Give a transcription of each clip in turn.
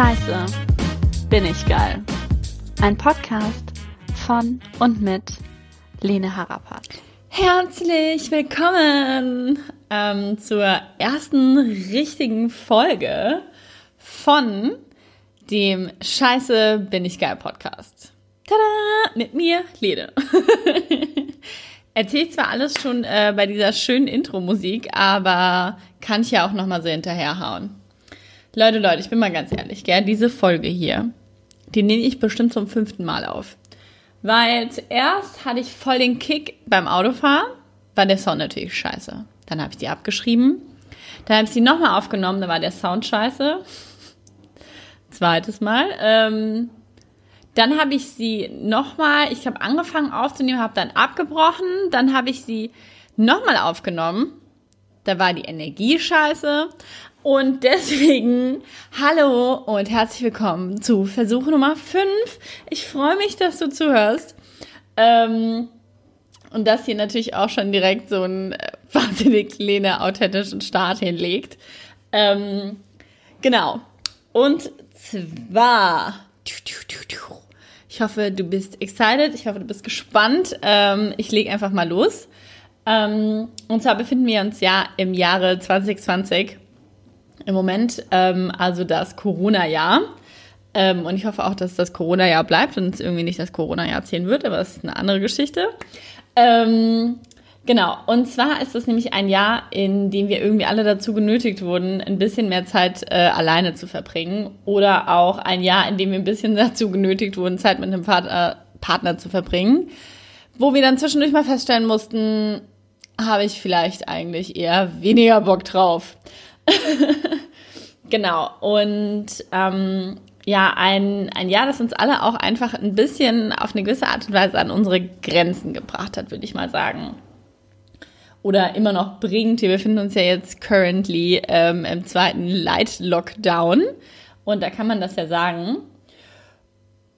Scheiße, bin ich geil. Ein Podcast von und mit Lene Harapat. Herzlich willkommen ähm, zur ersten richtigen Folge von dem Scheiße, bin ich geil Podcast. Tada! Mit mir, Lene. Erzählt zwar alles schon äh, bei dieser schönen Intro-Musik, aber kann ich ja auch nochmal so hinterherhauen. Leute, Leute, ich bin mal ganz ehrlich, gell, diese Folge hier, die nehme ich bestimmt zum fünften Mal auf. Weil zuerst hatte ich voll den Kick beim Autofahren, war der Sound natürlich scheiße. Dann habe ich die abgeschrieben. Dann habe ich sie nochmal aufgenommen, da war der Sound scheiße. Zweites Mal. Ähm, dann habe ich sie nochmal, ich habe angefangen aufzunehmen, habe dann abgebrochen. Dann habe ich sie nochmal aufgenommen. Da war die Energie scheiße. Und deswegen, hallo und herzlich willkommen zu Versuch Nummer 5. Ich freue mich, dass du zuhörst. Ähm, und das hier natürlich auch schon direkt so einen äh, wahnsinnig kleinen, authentischen Start hinlegt. Ähm, genau. Und zwar, ich hoffe, du bist excited, ich hoffe, du bist gespannt. Ähm, ich lege einfach mal los. Ähm, und zwar befinden wir uns ja im Jahre 2020 im Moment, ähm, also das Corona-Jahr. Ähm, und ich hoffe auch, dass das Corona-Jahr bleibt und es irgendwie nicht das Corona-Jahr zählen wird, aber das ist eine andere Geschichte. Ähm, genau, und zwar ist es nämlich ein Jahr, in dem wir irgendwie alle dazu genötigt wurden, ein bisschen mehr Zeit äh, alleine zu verbringen. Oder auch ein Jahr, in dem wir ein bisschen dazu genötigt wurden, Zeit mit einem Partner, Partner zu verbringen. Wo wir dann zwischendurch mal feststellen mussten, habe ich vielleicht eigentlich eher weniger Bock drauf. genau. Und ähm, ja, ein, ein Jahr, das uns alle auch einfach ein bisschen auf eine gewisse Art und Weise an unsere Grenzen gebracht hat, würde ich mal sagen. Oder immer noch bringt. Wir befinden uns ja jetzt currently ähm, im zweiten Light-Lockdown. Und da kann man das ja sagen.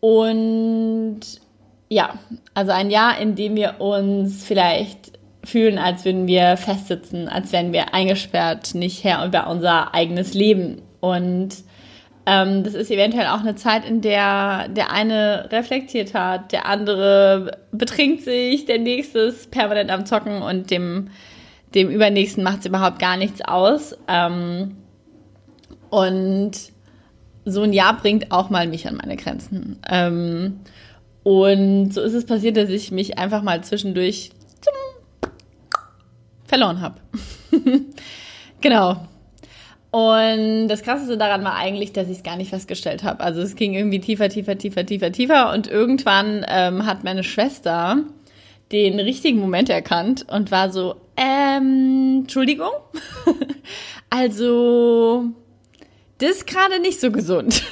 Und ja, also ein Jahr, in dem wir uns vielleicht fühlen, als würden wir festsitzen, als wären wir eingesperrt, nicht Herr über unser eigenes Leben. Und ähm, das ist eventuell auch eine Zeit, in der der eine reflektiert hat, der andere betrinkt sich, der nächste ist permanent am Zocken und dem, dem übernächsten macht es überhaupt gar nichts aus. Ähm, und so ein Jahr bringt auch mal mich an meine Grenzen. Ähm, und so ist es passiert, dass ich mich einfach mal zwischendurch verloren habe. genau. Und das Krasseste daran war eigentlich, dass ich es gar nicht festgestellt habe. Also es ging irgendwie tiefer, tiefer, tiefer, tiefer, tiefer. Und irgendwann ähm, hat meine Schwester den richtigen Moment erkannt und war so, ähm, Entschuldigung. also, das ist gerade nicht so gesund.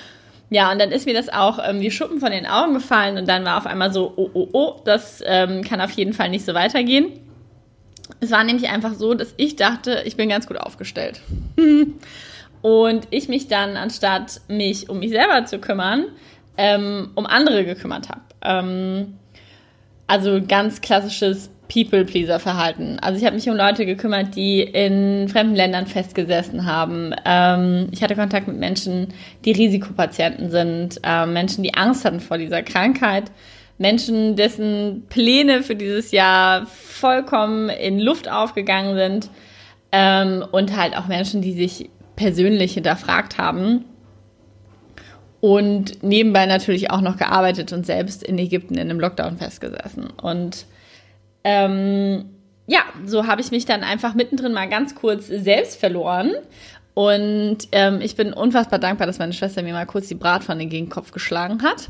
ja, und dann ist mir das auch ähm, wie Schuppen von den Augen gefallen und dann war auf einmal so, oh, oh, oh, das ähm, kann auf jeden Fall nicht so weitergehen. Es war nämlich einfach so, dass ich dachte, ich bin ganz gut aufgestellt. Und ich mich dann, anstatt mich um mich selber zu kümmern, ähm, um andere gekümmert habe. Ähm, also ganz klassisches People-Pleaser-Verhalten. Also ich habe mich um Leute gekümmert, die in fremden Ländern festgesessen haben. Ähm, ich hatte Kontakt mit Menschen, die Risikopatienten sind, äh, Menschen, die Angst hatten vor dieser Krankheit. Menschen, dessen Pläne für dieses Jahr vollkommen in Luft aufgegangen sind ähm, und halt auch Menschen, die sich persönlich hinterfragt haben und nebenbei natürlich auch noch gearbeitet und selbst in Ägypten in einem Lockdown festgesessen. Und ähm, ja, so habe ich mich dann einfach mittendrin mal ganz kurz selbst verloren. Und ähm, ich bin unfassbar dankbar, dass meine Schwester mir mal kurz die Bratpfanne gegen den Kopf geschlagen hat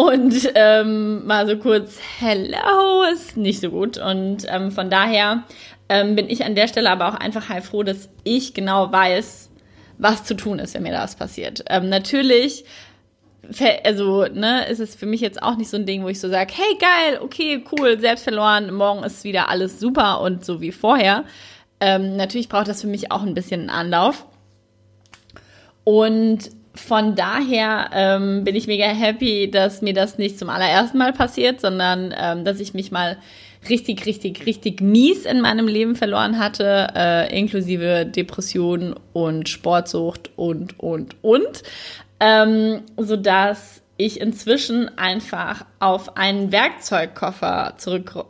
und ähm, mal so kurz, hello, ist nicht so gut. Und ähm, von daher ähm, bin ich an der Stelle aber auch einfach halt froh, dass ich genau weiß, was zu tun ist, wenn mir das passiert. Ähm, natürlich, also, ne, ist es für mich jetzt auch nicht so ein Ding, wo ich so sage, hey, geil, okay, cool, selbst verloren, morgen ist wieder alles super und so wie vorher. Ähm, natürlich braucht das für mich auch ein bisschen einen Anlauf. Und von daher ähm, bin ich mega happy, dass mir das nicht zum allerersten Mal passiert, sondern ähm, dass ich mich mal richtig, richtig, richtig mies in meinem Leben verloren hatte, äh, inklusive Depression und Sportsucht und, und, und. ähm, sodass ich inzwischen einfach auf einen Werkzeugkoffer zurück,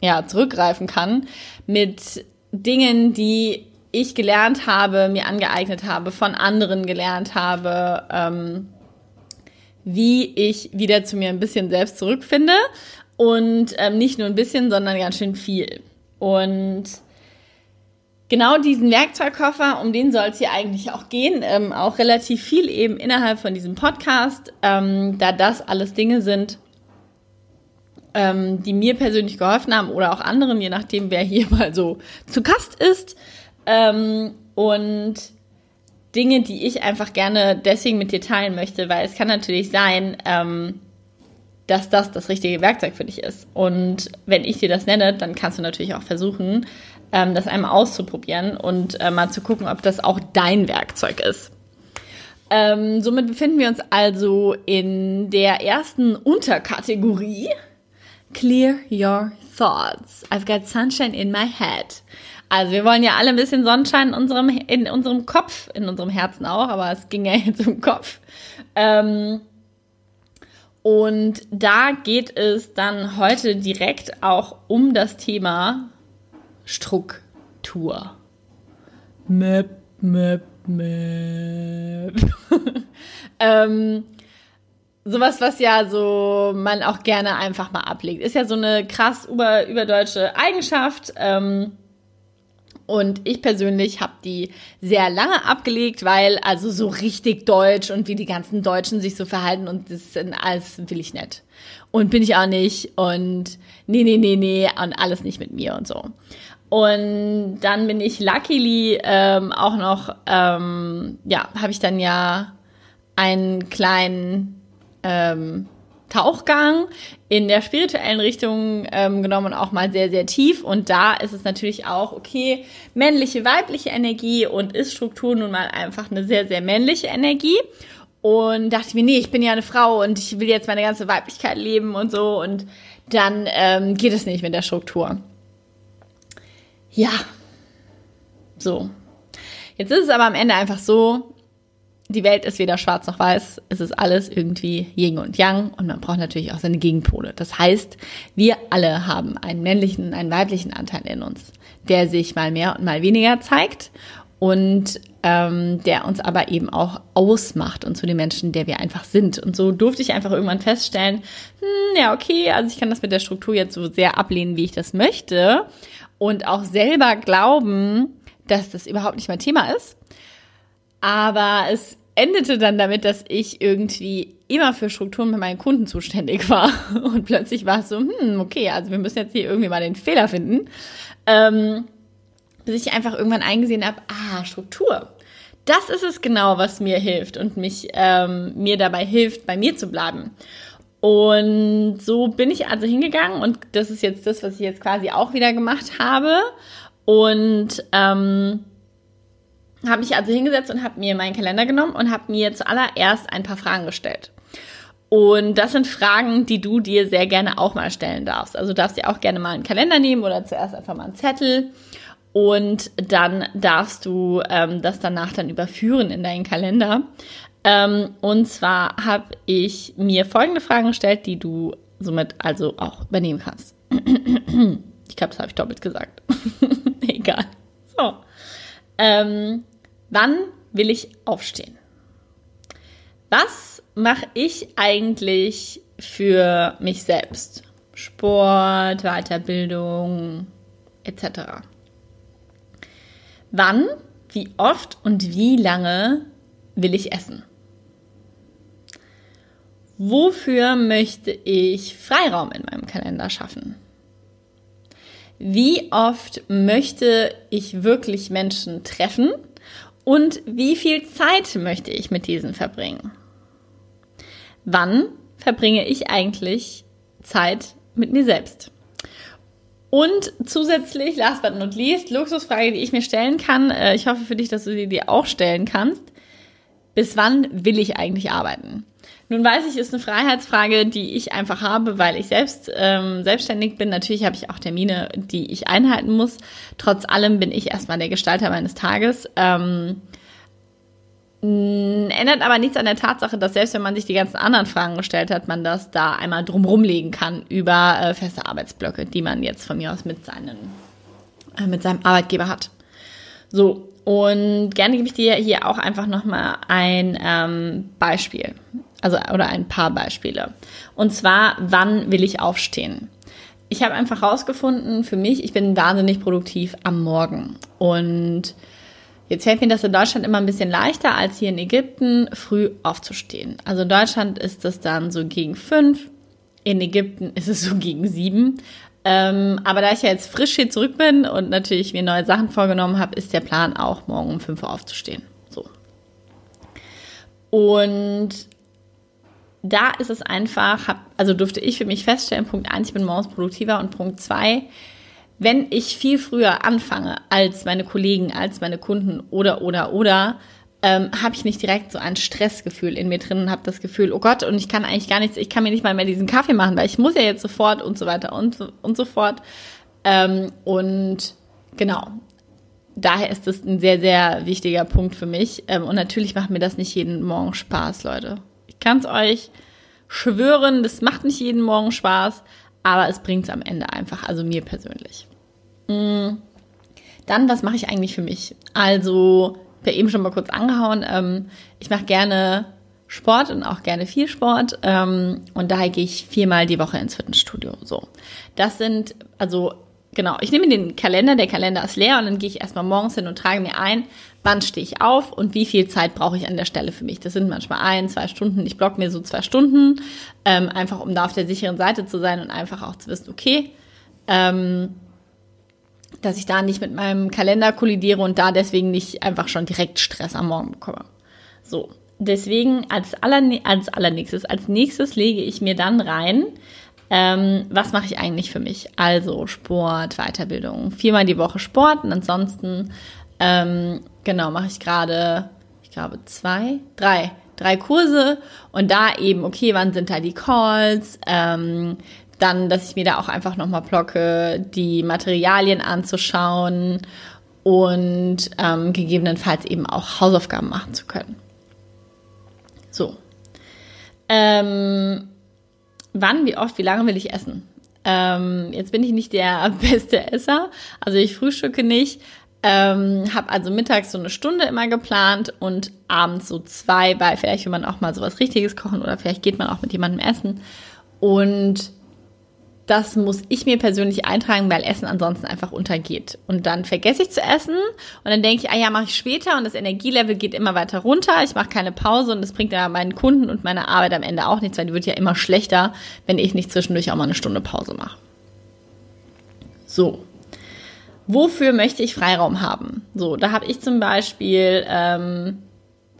ja, zurückgreifen kann mit Dingen, die ich gelernt habe, mir angeeignet habe, von anderen gelernt habe, ähm, wie ich wieder zu mir ein bisschen selbst zurückfinde und ähm, nicht nur ein bisschen, sondern ganz schön viel. Und genau diesen Werkzeugkoffer, um den soll es hier eigentlich auch gehen, ähm, auch relativ viel eben innerhalb von diesem Podcast, ähm, da das alles Dinge sind, ähm, die mir persönlich geholfen haben oder auch anderen, je nachdem, wer hier mal so zu Gast ist. Ähm, und Dinge, die ich einfach gerne deswegen mit dir teilen möchte, weil es kann natürlich sein, ähm, dass das das richtige Werkzeug für dich ist. Und wenn ich dir das nenne, dann kannst du natürlich auch versuchen, ähm, das einmal auszuprobieren und äh, mal zu gucken, ob das auch dein Werkzeug ist. Ähm, somit befinden wir uns also in der ersten Unterkategorie. Clear your thoughts. I've got sunshine in my head. Also wir wollen ja alle ein bisschen Sonnenschein in unserem, in unserem Kopf, in unserem Herzen auch, aber es ging ja jetzt um Kopf. Ähm, und da geht es dann heute direkt auch um das Thema Struktur. Map, map, map. ähm, sowas, was ja so man auch gerne einfach mal ablegt. Ist ja so eine krass über, überdeutsche Eigenschaft. Ähm, und ich persönlich habe die sehr lange abgelegt, weil also so richtig deutsch und wie die ganzen Deutschen sich so verhalten und das sind alles will ich nicht. Und bin ich auch nicht und nee, nee, nee, nee und alles nicht mit mir und so. Und dann bin ich luckily ähm, auch noch, ähm, ja, habe ich dann ja einen kleinen ähm, Tauchgang in der spirituellen Richtung ähm, genommen auch mal sehr, sehr tief. Und da ist es natürlich auch, okay, männliche, weibliche Energie und ist Struktur nun mal einfach eine sehr, sehr männliche Energie. Und dachte mir, nee, ich bin ja eine Frau und ich will jetzt meine ganze Weiblichkeit leben und so. Und dann ähm, geht es nicht mit der Struktur. Ja, so. Jetzt ist es aber am Ende einfach so, die Welt ist weder schwarz noch weiß, es ist alles irgendwie Yin und Yang und man braucht natürlich auch seine Gegenpole. Das heißt, wir alle haben einen männlichen, einen weiblichen Anteil in uns, der sich mal mehr und mal weniger zeigt und ähm, der uns aber eben auch ausmacht und zu den Menschen, der wir einfach sind. Und so durfte ich einfach irgendwann feststellen, hm, ja, okay, also ich kann das mit der Struktur jetzt so sehr ablehnen, wie ich das möchte und auch selber glauben, dass das überhaupt nicht mein Thema ist aber es endete dann damit, dass ich irgendwie immer für Strukturen mit meinen Kunden zuständig war. Und plötzlich war es so, hm, okay, also wir müssen jetzt hier irgendwie mal den Fehler finden. Ähm, bis ich einfach irgendwann eingesehen habe, ah, Struktur. Das ist es genau, was mir hilft und mich ähm, mir dabei hilft, bei mir zu bleiben. Und so bin ich also hingegangen und das ist jetzt das, was ich jetzt quasi auch wieder gemacht habe. Und ähm, habe ich also hingesetzt und habe mir meinen Kalender genommen und habe mir zuallererst ein paar Fragen gestellt. Und das sind Fragen, die du dir sehr gerne auch mal stellen darfst. Also darfst dir auch gerne mal einen Kalender nehmen oder zuerst einfach mal einen Zettel. Und dann darfst du ähm, das danach dann überführen in deinen Kalender. Ähm, und zwar habe ich mir folgende Fragen gestellt, die du somit also auch übernehmen kannst. ich glaube, das habe ich doppelt gesagt. Egal. So. Ähm, wann will ich aufstehen? Was mache ich eigentlich für mich selbst? Sport, Weiterbildung etc. Wann, wie oft und wie lange will ich essen? Wofür möchte ich Freiraum in meinem Kalender schaffen? Wie oft möchte ich wirklich Menschen treffen und wie viel Zeit möchte ich mit diesen verbringen? Wann verbringe ich eigentlich Zeit mit mir selbst? Und zusätzlich, last but not least, Luxusfrage, die ich mir stellen kann. Äh, ich hoffe für dich, dass du sie dir auch stellen kannst. Bis wann will ich eigentlich arbeiten? Nun weiß ich, ist eine Freiheitsfrage, die ich einfach habe, weil ich selbst ähm, selbstständig bin. Natürlich habe ich auch Termine, die ich einhalten muss. Trotz allem bin ich erstmal der Gestalter meines Tages. Ähm, Ändert aber nichts an der Tatsache, dass selbst wenn man sich die ganzen anderen Fragen gestellt hat, man das da einmal drumrum legen kann über äh, feste Arbeitsblöcke, die man jetzt von mir aus mit, seinen, äh, mit seinem Arbeitgeber hat. So, und gerne gebe ich dir hier auch einfach nochmal ein ähm, Beispiel. Also, oder ein paar Beispiele. Und zwar, wann will ich aufstehen? Ich habe einfach rausgefunden, für mich, ich bin wahnsinnig produktiv am Morgen. Und Jetzt fällt mir das in Deutschland immer ein bisschen leichter als hier in Ägypten, früh aufzustehen. Also in Deutschland ist es dann so gegen fünf, in Ägypten ist es so gegen sieben. Ähm, aber da ich ja jetzt frisch hier zurück bin und natürlich mir neue Sachen vorgenommen habe, ist der Plan auch, morgen um fünf Uhr aufzustehen. So. Und da ist es einfach, hab, also durfte ich für mich feststellen, Punkt eins, ich bin morgens produktiver und Punkt zwei, wenn ich viel früher anfange als meine Kollegen, als meine Kunden oder, oder, oder, ähm, habe ich nicht direkt so ein Stressgefühl in mir drin und habe das Gefühl, oh Gott, und ich kann eigentlich gar nichts, ich kann mir nicht mal mehr diesen Kaffee machen, weil ich muss ja jetzt sofort und so weiter und, und so fort. Ähm, und genau, daher ist das ein sehr, sehr wichtiger Punkt für mich. Ähm, und natürlich macht mir das nicht jeden Morgen Spaß, Leute. Ich kann es euch schwören, das macht nicht jeden Morgen Spaß, aber es bringt es am Ende einfach, also mir persönlich. Mm. Dann, was mache ich eigentlich für mich? Also, habe eben schon mal kurz angehauen, ähm, ich mache gerne Sport und auch gerne viel Sport. Ähm, und daher gehe ich viermal die Woche ins Fitnessstudio. So. Das sind, also genau, ich nehme den Kalender, der Kalender ist leer und dann gehe ich erstmal morgens hin und trage mir ein, wann stehe ich auf und wie viel Zeit brauche ich an der Stelle für mich. Das sind manchmal ein, zwei Stunden. Ich block mir so zwei Stunden, ähm, einfach um da auf der sicheren Seite zu sein und einfach auch zu wissen, okay, ähm, dass ich da nicht mit meinem Kalender kollidiere und da deswegen nicht einfach schon direkt Stress am Morgen bekomme. So, deswegen als, aller, als allernächstes, als nächstes lege ich mir dann rein, ähm, was mache ich eigentlich für mich? Also Sport, Weiterbildung, viermal die Woche Sport und ansonsten ähm, genau, mache ich gerade, ich glaube, zwei, drei, drei Kurse und da eben, okay, wann sind da die Calls? Ähm, dann, dass ich mir da auch einfach nochmal blocke, die Materialien anzuschauen und ähm, gegebenenfalls eben auch Hausaufgaben machen zu können. So. Ähm, wann, wie oft, wie lange will ich essen? Ähm, jetzt bin ich nicht der beste Esser, also ich frühstücke nicht, ähm, habe also mittags so eine Stunde immer geplant und abends so zwei, weil vielleicht will man auch mal sowas Richtiges kochen oder vielleicht geht man auch mit jemandem essen. Und das muss ich mir persönlich eintragen, weil Essen ansonsten einfach untergeht. Und dann vergesse ich zu essen und dann denke ich, ah ja, mache ich später und das Energielevel geht immer weiter runter. Ich mache keine Pause und das bringt ja meinen Kunden und meiner Arbeit am Ende auch nichts, weil die wird ja immer schlechter, wenn ich nicht zwischendurch auch mal eine Stunde Pause mache. So, wofür möchte ich Freiraum haben? So, da habe ich zum Beispiel, ähm,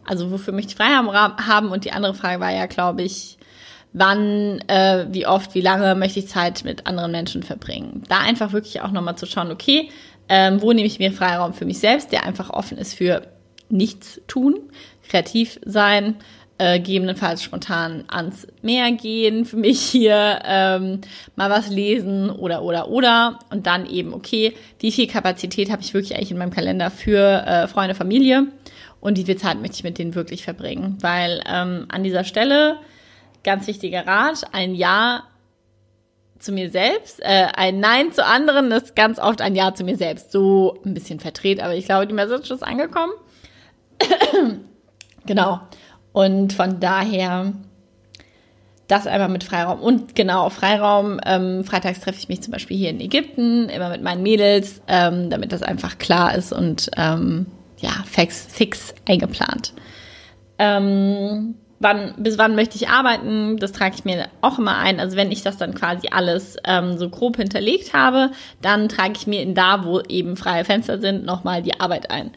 also wofür möchte ich Freiraum haben? Und die andere Frage war ja, glaube ich, wann, äh, wie oft, wie lange möchte ich Zeit mit anderen Menschen verbringen? Da einfach wirklich auch nochmal zu schauen, okay, ähm, wo nehme ich mir Freiraum für mich selbst, der einfach offen ist für nichts tun, kreativ sein, äh, gegebenenfalls spontan ans Meer gehen, für mich hier ähm, mal was lesen oder oder oder und dann eben, okay, wie viel Kapazität habe ich wirklich eigentlich in meinem Kalender für äh, Freunde, Familie und wie viel Zeit möchte ich mit denen wirklich verbringen. Weil ähm, an dieser Stelle, ganz wichtiger Rat, ein Ja zu mir selbst, äh, ein Nein zu anderen ist ganz oft ein Ja zu mir selbst. So ein bisschen verdreht, aber ich glaube, die Message ist angekommen. genau. Und von daher das einmal mit Freiraum. Und genau, Freiraum, ähm, freitags treffe ich mich zum Beispiel hier in Ägypten, immer mit meinen Mädels, ähm, damit das einfach klar ist und ähm, ja, fix, fix eingeplant. Ähm, wann, bis wann möchte ich arbeiten? Das trage ich mir auch immer ein. Also wenn ich das dann quasi alles ähm, so grob hinterlegt habe, dann trage ich mir in da, wo eben freie Fenster sind, nochmal die Arbeit ein.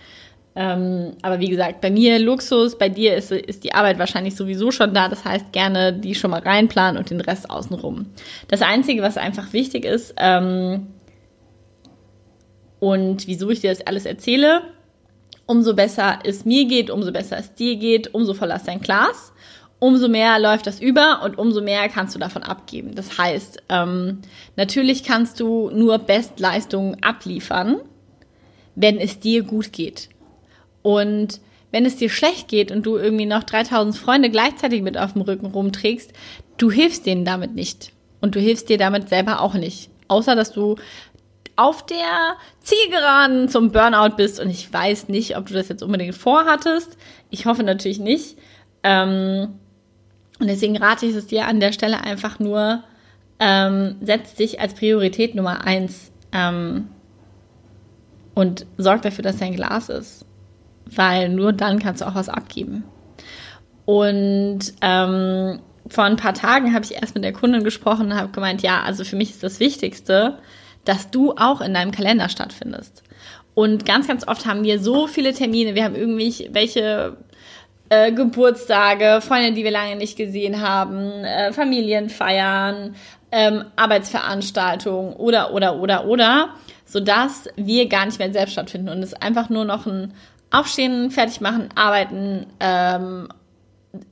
Ähm, aber wie gesagt, bei mir Luxus, bei dir ist, ist die Arbeit wahrscheinlich sowieso schon da. Das heißt, gerne die schon mal reinplanen und den Rest außenrum. Das Einzige, was einfach wichtig ist, ähm, und wieso ich dir das alles erzähle, umso besser es mir geht, umso besser es dir geht, umso voller ist dein Glas, umso mehr läuft das über und umso mehr kannst du davon abgeben. Das heißt, ähm, natürlich kannst du nur Bestleistungen abliefern, wenn es dir gut geht. Und wenn es dir schlecht geht und du irgendwie noch 3000 Freunde gleichzeitig mit auf dem Rücken rumträgst, du hilfst denen damit nicht. Und du hilfst dir damit selber auch nicht. Außer, dass du auf der Zielgeraden zum Burnout bist. Und ich weiß nicht, ob du das jetzt unbedingt vorhattest. Ich hoffe natürlich nicht. Ähm, und deswegen rate ich es dir an der Stelle einfach nur, ähm, setz dich als Priorität Nummer eins ähm, und sorg dafür, dass dein Glas ist. Weil nur dann kannst du auch was abgeben. Und ähm, vor ein paar Tagen habe ich erst mit der Kundin gesprochen und habe gemeint, ja, also für mich ist das Wichtigste, dass du auch in deinem Kalender stattfindest. Und ganz, ganz oft haben wir so viele Termine. Wir haben irgendwie welche äh, Geburtstage, Freunde, die wir lange nicht gesehen haben, äh, Familienfeiern, ähm, Arbeitsveranstaltungen oder, oder, oder, oder, sodass wir gar nicht mehr selbst stattfinden und es einfach nur noch ein Aufstehen, fertig machen, arbeiten, ähm,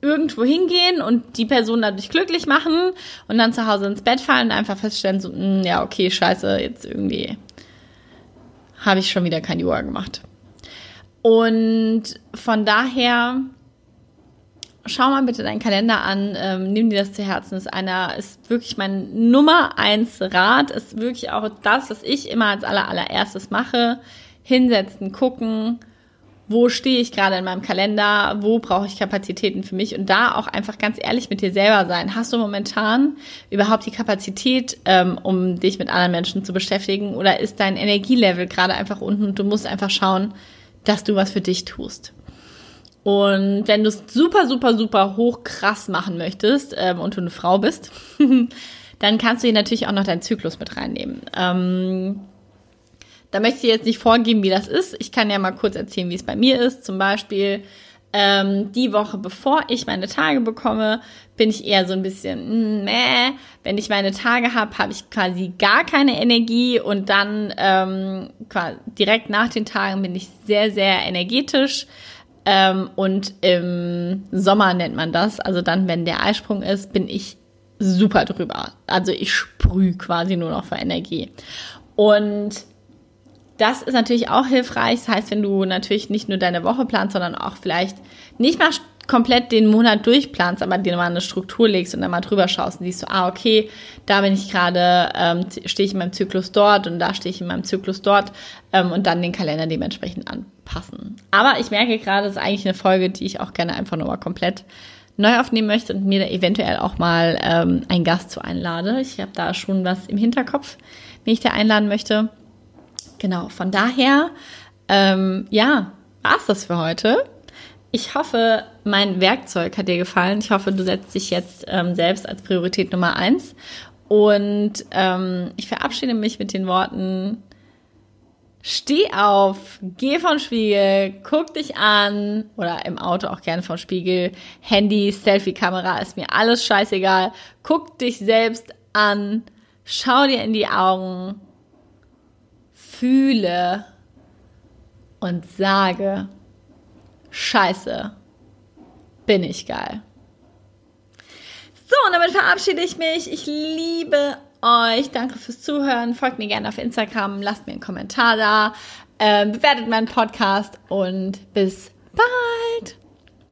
irgendwo hingehen und die Person dadurch glücklich machen und dann zu Hause ins Bett fallen und einfach feststellen, so, mh, hm, ja, okay, scheiße, jetzt irgendwie habe ich schon wieder kein Yoga gemacht. Und von daher schau mal bitte deinen Kalender an, ähm, nimm dir das zu Herzen. Das ist einer, ist wirklich mein Nummer eins Rat, ist wirklich auch das, was ich immer als aller, allererstes mache. Hinsetzen, gucken, wo stehe ich gerade in meinem Kalender, wo brauche ich Kapazitäten für mich und da auch einfach ganz ehrlich mit dir selber sein. Hast du momentan überhaupt die Kapazität, ähm, um dich mit anderen Menschen zu beschäftigen oder ist dein Energielevel gerade einfach unten und du musst einfach schauen, dass du was für dich tust? Und wenn du es super, super, super hoch krass machen möchtest ähm, und du eine Frau bist, dann kannst du hier natürlich auch noch deinen Zyklus mit reinnehmen. Ähm, da möchte ich jetzt nicht vorgeben, wie das ist. Ich kann ja mal kurz erzählen, wie es bei mir ist. Zum Beispiel ähm, die Woche, bevor ich meine Tage bekomme, bin ich eher so ein bisschen, meh. Wenn ich meine Tage habe, habe ich quasi gar keine Energie und dann ähm, direkt nach den Tagen bin ich sehr, sehr energetisch. Ähm, und im Sommer nennt man das, also dann, wenn der Eisprung ist, bin ich super drüber. Also ich sprühe quasi nur noch vor Energie. Und das ist natürlich auch hilfreich. Das heißt, wenn du natürlich nicht nur deine Woche planst, sondern auch vielleicht nicht mal komplett den Monat durchplanst, aber dir mal eine Struktur legst und dann mal drüber schaust und siehst so, ah, okay, da bin ich gerade, ähm, stehe ich in meinem Zyklus dort und da stehe ich in meinem Zyklus dort ähm, und dann den Kalender dementsprechend anpassen. Aber ich merke gerade, das ist eigentlich eine Folge, die ich auch gerne einfach nochmal komplett neu aufnehmen möchte und mir da eventuell auch mal ähm, einen Gast zu einlade. Ich habe da schon was im Hinterkopf, wen ich da einladen möchte. Genau, von daher, ähm, ja, war's das für heute. Ich hoffe, mein Werkzeug hat dir gefallen. Ich hoffe, du setzt dich jetzt ähm, selbst als Priorität Nummer eins. Und ähm, ich verabschiede mich mit den Worten, steh auf, geh vom Spiegel, guck dich an oder im Auto auch gerne vom Spiegel, Handy, Selfie-Kamera, ist mir alles scheißegal. Guck dich selbst an, schau dir in die Augen, fühle und sage, Scheiße, bin ich geil. So, und damit verabschiede ich mich. Ich liebe euch. Danke fürs Zuhören. Folgt mir gerne auf Instagram, lasst mir einen Kommentar da, äh, bewertet meinen Podcast und bis bald.